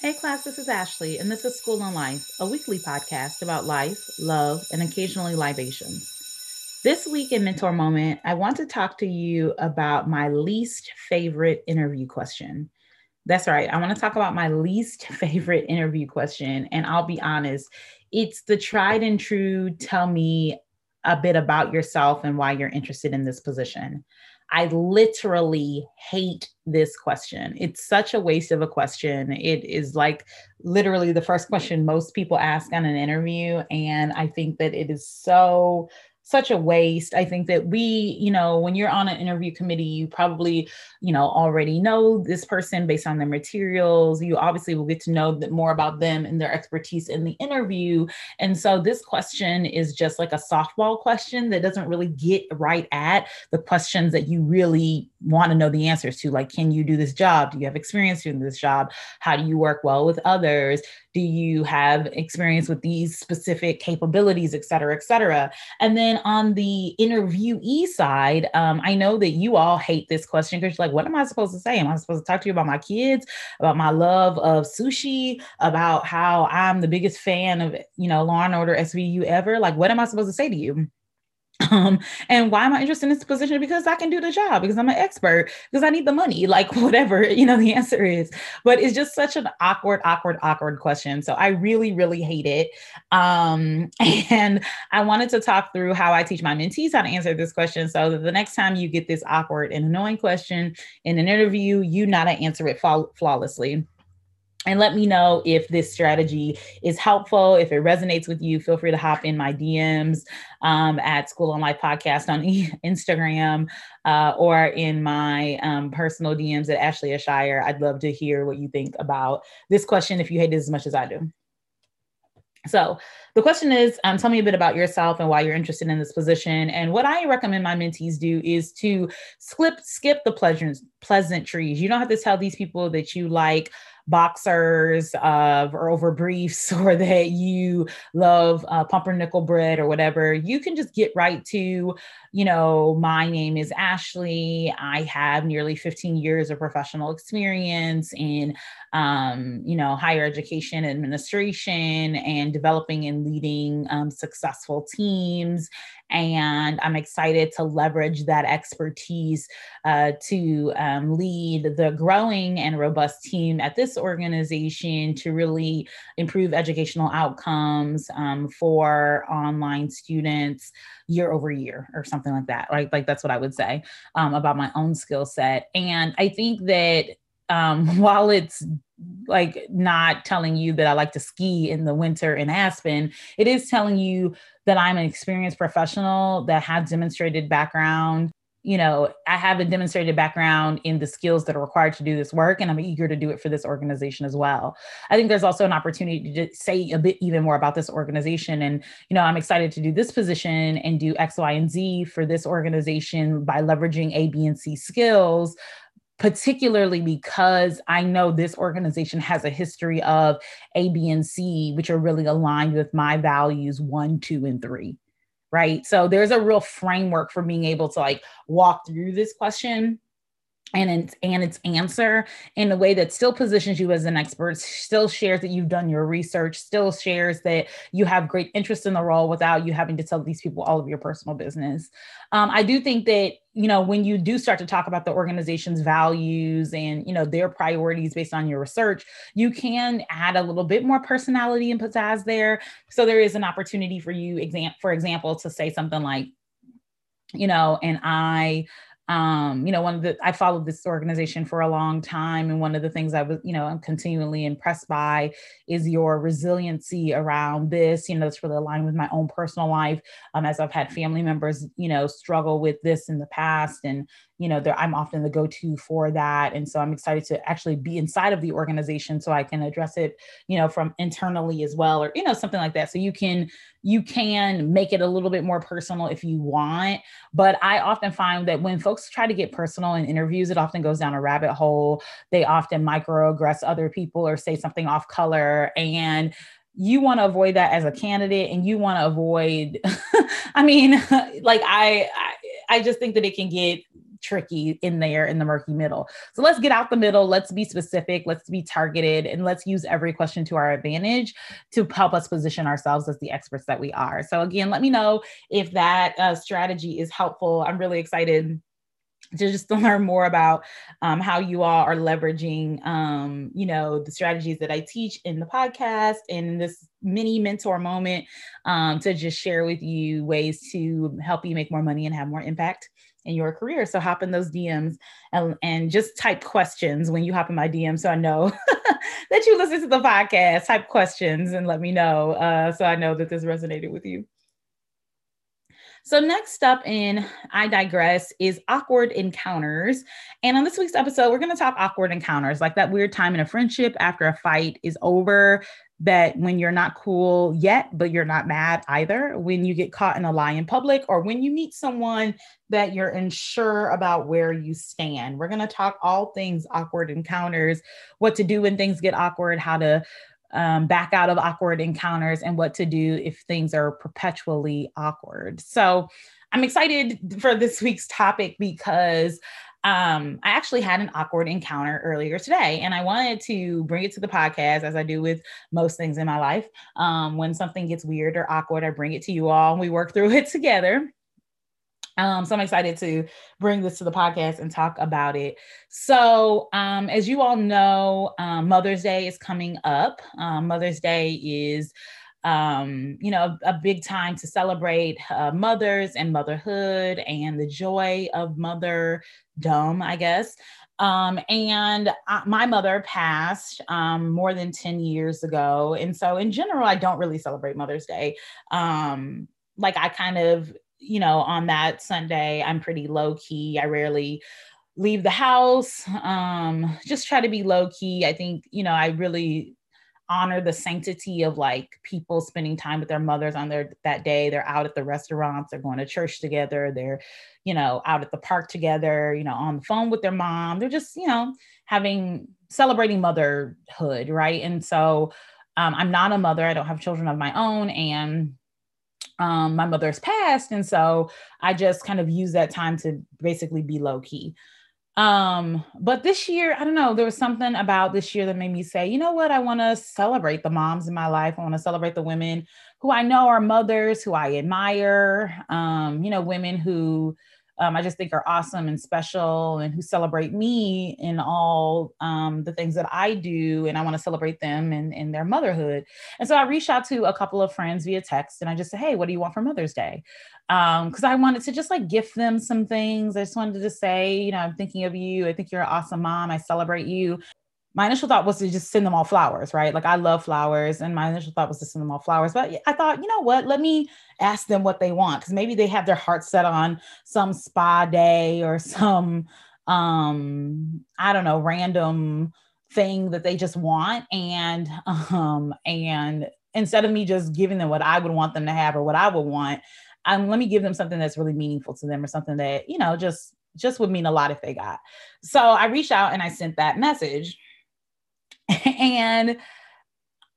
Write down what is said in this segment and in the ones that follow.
Hey, class, this is Ashley, and this is School and Life, a weekly podcast about life, love, and occasionally libations. This week in Mentor Moment, I want to talk to you about my least favorite interview question. That's right, I want to talk about my least favorite interview question. And I'll be honest, it's the tried and true tell me a bit about yourself and why you're interested in this position. I literally hate this question. It's such a waste of a question. It is like literally the first question most people ask on an interview. And I think that it is so such a waste. I think that we, you know, when you're on an interview committee, you probably, you know, already know this person based on their materials. You obviously will get to know that more about them and their expertise in the interview. And so this question is just like a softball question that doesn't really get right at the questions that you really want to know the answers to. Like, can you do this job? Do you have experience doing this job? How do you work well with others? do you have experience with these specific capabilities et cetera et cetera and then on the interviewee side um, i know that you all hate this question because you're like what am i supposed to say? Am i supposed to talk to you about my kids about my love of sushi about how i'm the biggest fan of you know law and order svu ever? Like what am i supposed to say to you um, and why am I interested in this position? Because I can do the job, because I'm an expert, because I need the money, like whatever, you know, the answer is. But it's just such an awkward, awkward, awkward question. So I really, really hate it. Um, and I wanted to talk through how I teach my mentees how to answer this question so that the next time you get this awkward and annoying question in an interview, you know how to answer it flawlessly and let me know if this strategy is helpful. If it resonates with you feel free to hop in my dms um, at school on life podcast on instagram uh, or in my um, personal dms at ashley ashire i'd love to hear what you think about this question if you hate it as much as i do. So the question is um, tell me a bit about yourself and why you're interested in this position. And what i recommend my mentees do is to skip skip the pleasant pleasantries. You don't have to tell these people that you like boxers uh, or over briefs or that you love uh, pumpernickel bread or whatever, you can just get right to, you know, my name is Ashley. I have nearly 15 years of professional experience in, um, you know, higher education administration and developing and leading um, successful teams and I'm excited to leverage that expertise uh, to um, lead the growing and robust team at this organization to really improve educational outcomes um, for online students year over year or something like that. Right? Like that's what I would say um, about my own skill set. And I think that um, while it's like not telling you that I like to ski in the winter in Aspen, it is telling you that I'm an experienced professional that has demonstrated background. You know, I have a demonstrated background in the skills that are required to do this work, and I'm eager to do it for this organization as well. I think there's also an opportunity to say a bit even more about this organization. And, you know, I'm excited to do this position and do X, Y, and Z for this organization by leveraging A, B, and C skills particularly because I know this organization has a history of A, B, and C, which are really aligned with my values one, two, and three. Right. So there's a real framework for being able to like walk through this question and its and its answer in a way that still positions you as an expert still shares that you've done your research still shares that you have great interest in the role without you having to tell these people all of your personal business. Um, i do think that you know when you do start to talk about the organization's values and you know their priorities based on your research you can add a little bit more personality and pizzazz there. So there is an opportunity for you exam for example to say something like you know and i um, you know, one of the I followed this organization for a long time, and one of the things I was, you know, I'm continually impressed by is your resiliency around this. You know, it's really aligned with my own personal life, um, as I've had family members, you know, struggle with this in the past, and you know, I'm often the go-to for that. And so I'm excited to actually be inside of the organization so I can address it, you know, from internally as well, or, you know, something like that. So you can, you can make it a little bit more personal if you want. But I often find that when folks try to get personal in interviews, it often goes down a rabbit hole. They often microaggress other people or say something off color. And you want to avoid that as a candidate and you want to avoid i mean like I, I i just think that it can get tricky in there in the murky middle. So let's get out the middle. Let's be specific. Let's be targeted and let's use every question to our advantage to help us position ourselves as the experts that we are. So, again, let me know if that uh, strategy is helpful. I'm really excited to just to learn more about um, how you all are leveraging um, you know the strategies that i teach in the podcast and this mini mentor moment um, to just share with you ways to help you make more money and have more impact in your career. So hop in those dms and, and just type questions when you hop in my dm so i know that you listen to the podcast. Type questions and let me know uh, so i know that this resonated with you. So, next up in I Digress is awkward encounters. And on this week's episode, we're going to talk awkward encounters, like that weird time in a friendship after a fight is over, that when you're not cool yet, but you're not mad either, when you get caught in a lie in public, or when you meet someone that you're unsure about where you stand. We're going to talk all things awkward encounters, what to do when things get awkward, how to um, back out of awkward encounters and what to do if things are perpetually awkward. So I'm excited for this week's topic because um, I actually had an awkward encounter earlier today, and I wanted to bring it to the podcast as I do with most things in my life. Um, when something gets weird or awkward, I bring it to you all and we work through it together. Um, so I'm excited to bring this to the podcast and talk about it. So, um, as you all know, um, Mother's Day is coming up. Um, Mother's Day is, um, you know, a, a, big time to celebrate uh, mothers and motherhood and the joy of motherdom, I guess. Um, and uh, my mother passed um, more than 10 years ago. And so, in general, I don't really celebrate Mother's Day. Um, like, I kind of you know, on that Sunday, I'm pretty low key. I rarely leave the house. Um, just try to be low key. I think, you know, I really honor the sanctity of like people spending time with their mothers on their that day. They're out at the restaurants, they're going to church together, they're, you know, out at the park together, you know, on the phone with their mom. They're just, you know, having celebrating motherhood, right? And so um, I'm not a mother, I don't have children of my own. And um, my mother's passed. And so I just kind of use that time to basically be low key. Um, but this year, I don't know, there was something about this year that made me say, you know what, I want to celebrate the moms in my life. I want to celebrate the women who I know are mothers, who I admire, um, you know, women who um, I just think are awesome and special and who celebrate me in all um, the things that I do. And I want to celebrate them and, in their motherhood. And so I reached out to a couple of friends via text and I just said, Hey, what do you want for Mother's Day? Because um, I wanted to just like gift them some things. I just wanted to say, you know, I'm thinking of you. I think you're an awesome mom. I celebrate you my initial thought was to just send them all flowers, right? Like I love flowers, and my initial thought was to send them all flowers. But I thought, you know what? Let me ask them what they want because maybe they have their heart set on some spa day or some, um, I don't know, random thing that they just want, and um, and instead of me just giving them what I would want them to have or what I would want, um, let me give them something that's really meaningful to them or something that you know just just would mean a lot if they got. So I reached out and I sent that message and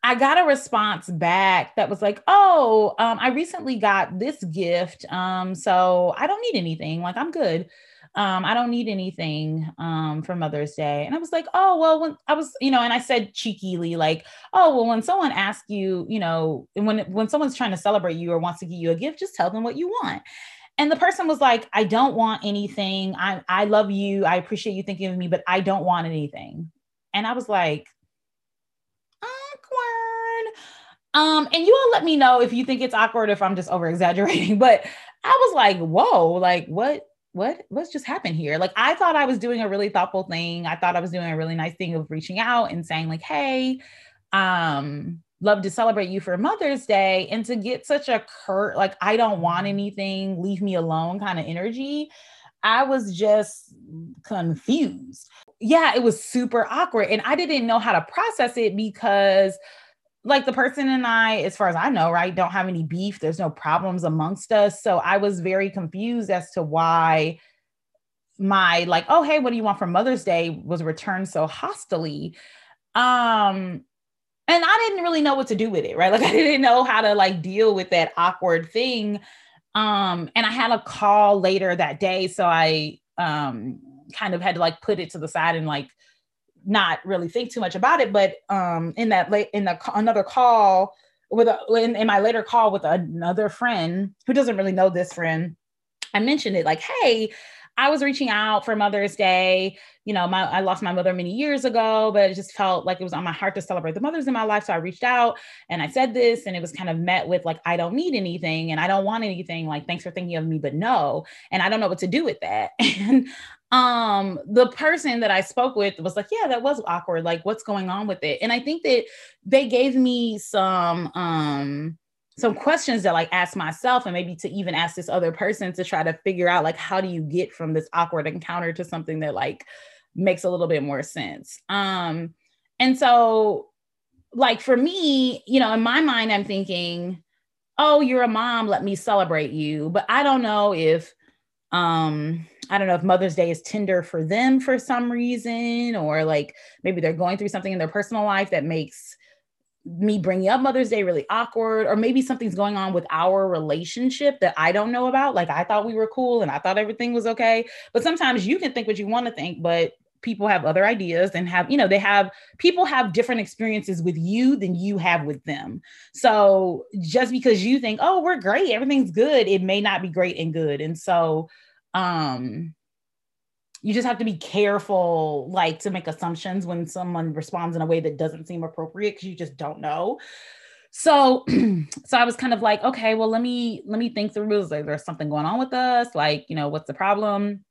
I got a response back that was like, "Oh, um, I recently got this gift, um, so I don't need anything. Like, I'm good. Um, I don't need anything um, for Mother's Day." And I was like, "Oh, well, when I was, you know," and I said cheekily, like, "Oh, well, when someone asks you, you know, when when someone's trying to celebrate you or wants to give you a gift, just tell them what you want." And the person was like, "I don't want anything. I I love you. I appreciate you thinking of me, but I don't want anything." And I was like, Um, and you all let me know if you think it's awkward if I'm just over exaggerating. But I was like, whoa, like what what what's just happened here? Like I thought I was doing a really thoughtful thing. I thought I was doing a really nice thing of reaching out and saying, like, hey, um, love to celebrate you for Mother's Day. And to get such a curt, like, I don't want anything, leave me alone kind of energy. I was just confused. Yeah, it was super awkward. And I didn't know how to process it because like the person and I, as far as I know, right, don't have any beef. There's no problems amongst us. So I was very confused as to why my like, oh hey, what do you want for Mother's Day was returned so hostily. Um, and I didn't really know what to do with it, right? Like I didn't know how to like deal with that awkward thing. Um, and I had a call later that day. So I um kind of had to like put it to the side and like not really think too much about it but um in that late in the another call with a, in, in my later call with another friend who doesn't really know this friend i mentioned it like hey I was reaching out for Mother's Day. You know, my I lost my mother many years ago, but it just felt like it was on my heart to celebrate the mothers in my life. So I reached out and I said this, and it was kind of met with like, I don't need anything and I don't want anything. Like, thanks for thinking of me, but no. And I don't know what to do with that. And um the person that i spoke with was like yeah that was awkward. Like what's going on with it? And i think that they gave me some um some questions that like ask myself and maybe to even ask this other person to try to figure out like how do you get from this awkward encounter to something that like makes a little bit more sense? Um and so like for me you know in my mind i'm thinking oh you're a mom let me celebrate you. But i don't know if um i don't know if mother's day is tender for them for some reason or like maybe they're going through something in their personal life that makes me bringing up Mother's Day really awkward, or maybe something's going on with our relationship that I don't know about. Like I thought we were cool and I thought everything was okay. But sometimes you can think what you want to think, but people have other ideas and have, you know, they have people have different experiences with you than you have with them. So just because you think, oh, we're great, everything's good, it may not be great and good. And so um you just have to be careful like to make assumptions when someone responds in a way that doesn't seem appropriate because you just don't know. So so i was kind of like okay well let me let me think through is like there's something going on with us? Like you know what's the problem?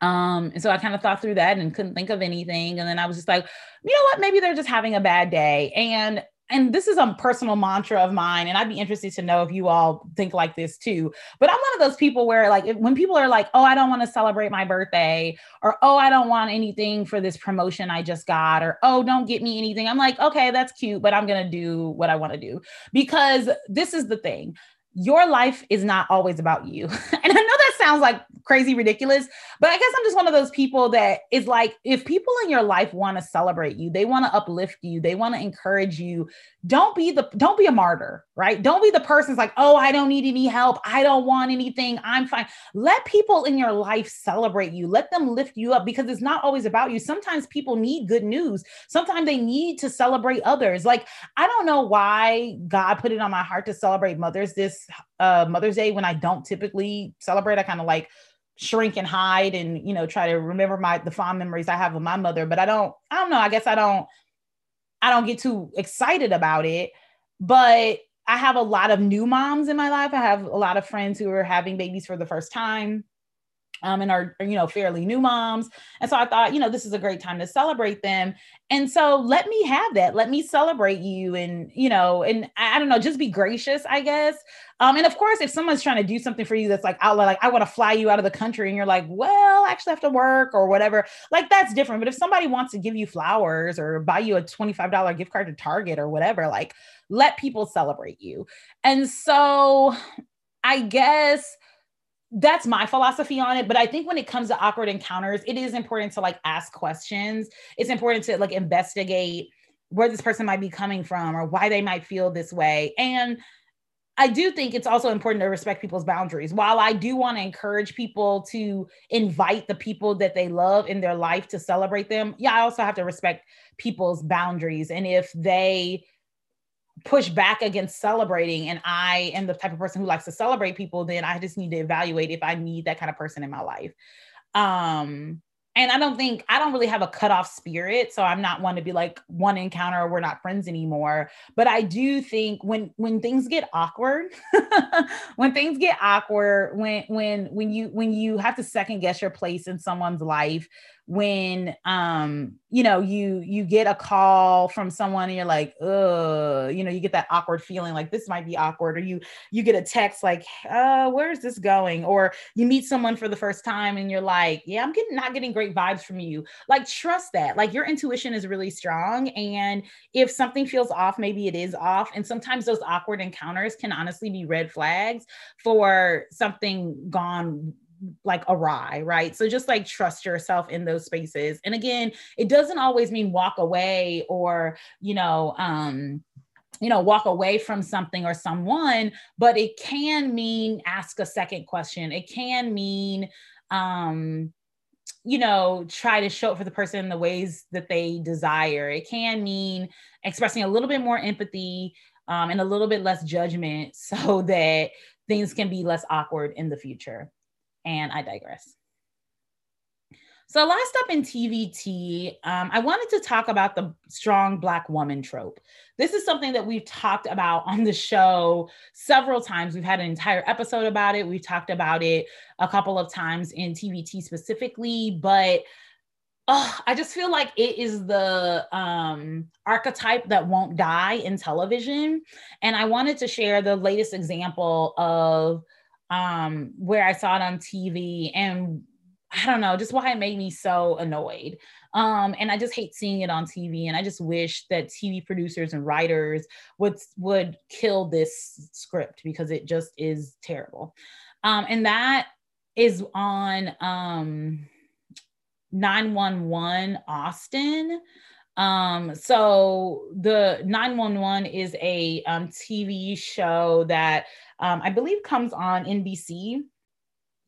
Um and so i kind of thought through that and couldn't think of anything. And then i was just like you know what? Maybe they're just having a bad day. And and this is a personal mantra of mine and i'd be interested to know if you all think like this too but i'm one of those people where like if, when people are like oh i don't want to celebrate my birthday or oh i don't want anything for this promotion i just got or oh don't get me anything i'm like okay that's cute but i'm to do what i want to do because this is the thing your life is not always about you. and I know that sounds like crazy ridiculous, but I guess I'm just one of those people that is like, if people in your life want to celebrate you, they want to uplift you, they want to encourage you, don't be the don't be a martyr, right? Don't be the person's like, oh, I don't need any help. I don't want anything. I'm fine. Let people in your life celebrate you. Let them lift you up because it's not always about you. Sometimes people need good news. Sometimes they need to celebrate others. Like, I don't know why God put it on my heart to celebrate mothers this uh, Mother's Day when I don't typically celebrate. I kind of like shrink and hide and you know try to remember my the fond memories I have of my mother, but I don't I don't know, I guess I don't I don't get too excited about it, but I have a lot of new moms in my life. I have a lot of friends who are having babies for the first time um, and are you know fairly new moms. And so i thought you know this is a great time to celebrate them. And so let me have that. Let me celebrate you and you know and i, I don't know just be gracious i guess. Um, and of course if someone's trying to do something for you that's like out like i want to fly you out of the country and you're like well I actually have to work or whatever like that's different. But if somebody wants to give you flowers or buy you a $25 gift card to target or whatever like let people celebrate you. And so i guess that's my philosophy on it but i think when it comes to awkward encounters it is important to like ask questions it's important to like investigate where this person might be coming from or why they might feel this way and I do think it's also important to respect people's boundaries. While I do want to encourage people to invite the people that they love in their life to celebrate them, yeah, I also have to respect people's boundaries. And if they push back against celebrating and I am the type of person who likes to celebrate people, then I just need to evaluate if I need that kind of person in my life. Um, and I don't think I don't really have a cutoff spirit, so I'm not one to be like one encounter we're not friends anymore. But I do think when when things get awkward, when things get awkward, when when when you when you have to second guess your place in someone's life, when um you know you you get a call from someone and you're like uh you know you get that awkward feeling like this might be awkward or you you get a text like uh where's this going? Or you meet someone for the first time and you're like yeah i'm getting not getting great vibes from you. Like trust that like your intuition is really strong and if something feels off maybe it is off. And sometimes those awkward encounters can honestly be red flags for something gone like awry, right? So just like trust yourself in those spaces. And again, it doesn't always mean walk away or, you know, um, you know, walk away from something or someone, but it can mean ask a second question. It can mean um you know, try to show up for the person in the ways that they desire. It can mean expressing a little bit more empathy um, and a little bit less judgment so that things can be less awkward in the future. And I digress. So, last up in TVT, um, I wanted to talk about the strong Black woman trope. This is something that we've talked about on the show several times. We've had an entire episode about it. We've talked about it a couple of times in TVT specifically, but oh, I just feel like it is the um, archetype that won't die in television. And I wanted to share the latest example of um, where I saw it on TV and I don't know, just why it made me so annoyed. Um, and I just hate seeing it on TV. And I just wish that TV producers and writers would would kill this script because it just is terrible. Um, and that is on um 911 Austin. Um, so the 911 is a um, TV show that um, I believe comes on NBC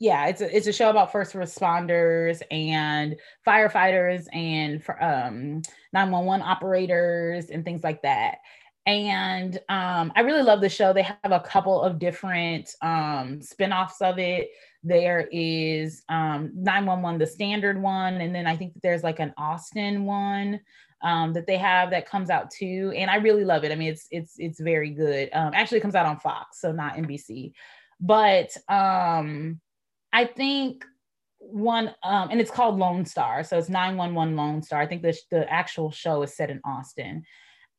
yeah, it's a it's a show about first responders and firefighters and um 911 operators and things like that. And um, I really love the show. They have a couple of different um, spin-offs of it. There is um, 911, the standard one, and then I think there's like an Austin one um, that they have that comes out too. And I really love it. I mean, it's it's it's very good. Um, actually, comes out on Fox, so not NBC. But um, I think one um, and it's called Lone Star. So it's 911 Lone Star. I think the, the actual show is set in Austin.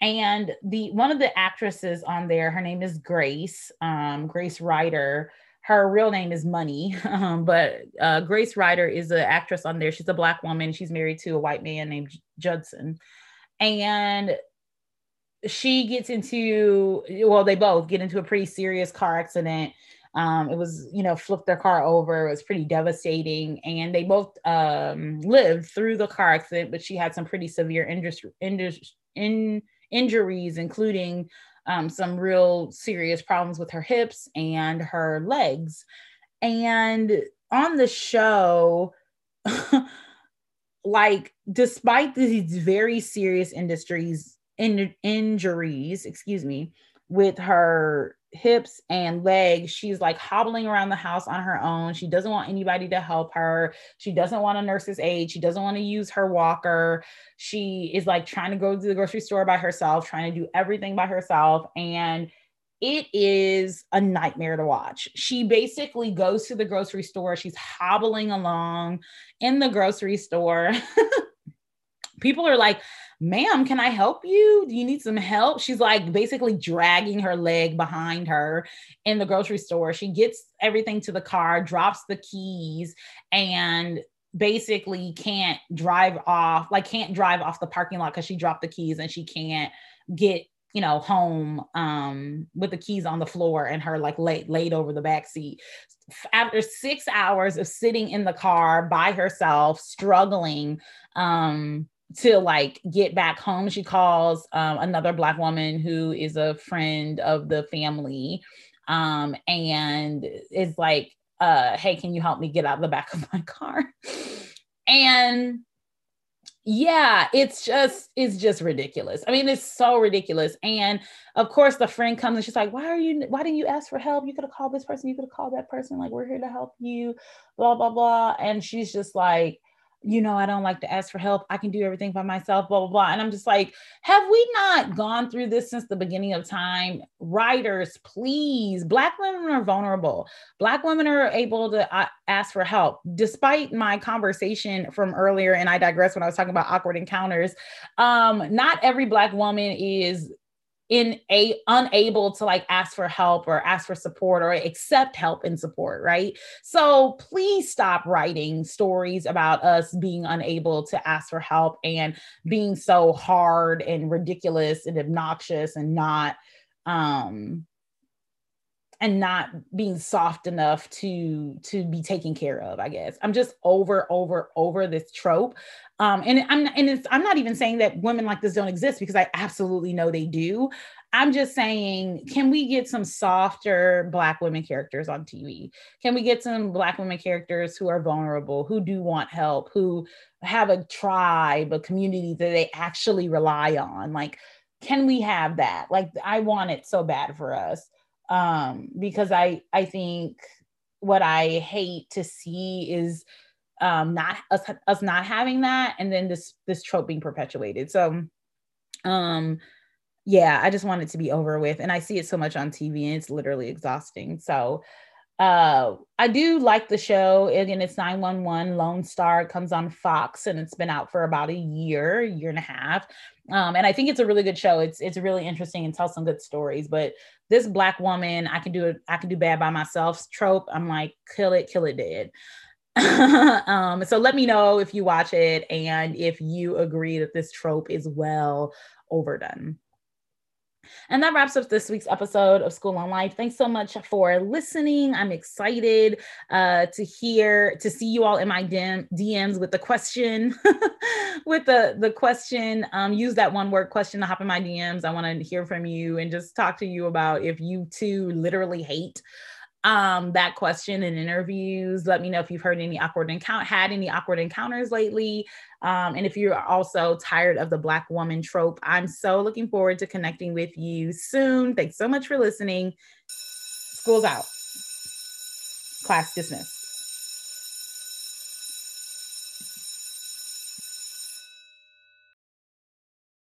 And the one of the actresses on there, her name is Grace, um, Grace Ryder. Her real name is Money, um, but uh, Grace Ryder is an actress on there. She's a black woman. She's married to a white man named Judson. And she gets into, well, they both get into a pretty serious car accident um, it was, you know, flipped their car over. It was pretty devastating. And they both um, lived through the car accident, but she had some pretty severe injuries, including um, some real serious problems with her hips and her legs. And on the show, like, despite these very serious industries, in, injuries, excuse me, with her hips and legs. She's like hobbling around the house on her own. She doesn't want anybody to help her. She doesn't want a nurse's aid. She doesn't want to use her walker. She is like trying to go to the grocery store by herself, trying to do everything by herself. And it is a nightmare to watch. She basically goes to the grocery store. She's hobbling along in the grocery store. People are like, ma'am, can I help you? Do you need some help? She's like basically dragging her leg behind her in the grocery store. She gets everything to the car, drops the keys, and basically can't drive off, like can't drive off the parking lot because she dropped the keys and she can't get you know home um with the keys on the floor and her like laid laid over the back seat after six hours of sitting in the car by herself struggling um to like get back home she calls um, another black woman who is a friend of the family um, and is like uh, hey can you help me get out of the back of my car? And yeah it's just it's just ridiculous. I mean it's so ridiculous. And of course the friend comes and she's like why are you why didn't you ask for help? You could have called this person you could have called that person like we're here to help you blah blah blah. And she's just like you know, I don't like to ask for help. I can do everything by myself, blah, blah, blah. And I'm just like, have we not gone through this since the beginning of time? Writers, please. Black women are vulnerable. Black women are able to uh, ask for help. Despite my conversation from earlier, and I digress when I was talking about awkward encounters, um, not every Black woman is in a unable to like ask for help or ask for support or accept help and support right? So please stop writing stories about us being unable to ask for help and being so hard and ridiculous and obnoxious and not um and not being soft enough to to be taken care of i guess. I'm just over over over this trope. Um and i'm and it's i'm not even saying that women like this don't exist because i absolutely know they do. I'm just saying can we get some softer black women characters on tv can we get some black women characters who are vulnerable who do want help who have a tribe a community that they actually rely on? Like can we have that? Like i want it so bad for us um, because I I think what I hate to see is um, not us us not having that, and then this this trope being perpetuated. So, um, yeah, I just want it to be over with, and I see it so much on TV, and it's literally exhausting. So, uh, I do like the show. Again, it's 911 Lone Star. Comes on Fox and it's been out for about a year, year and a half. Um, and I think it's a really good show. It's it's really interesting and tells some good stories. But this black woman, I can do it, I can do bad by myself trope. I'm like, kill it, kill it dead. um, so let me know if you watch it and if you agree that this trope is well overdone. And that wraps up this week's episode of School on Life. Thanks so much for listening. I'm excited uh, to hear, to see you all in my DMs with the question, with the the question. Um, use that one word question to hop in my DMs. I want to hear from you and just talk to you about if you too literally hate um that question in interviews let me know if you've heard any awkward encounter had any awkward encounters lately um and if you're also tired of the black woman trope i'm so looking forward to connecting with you soon. Thanks so much for listening. School's out. Class dismissed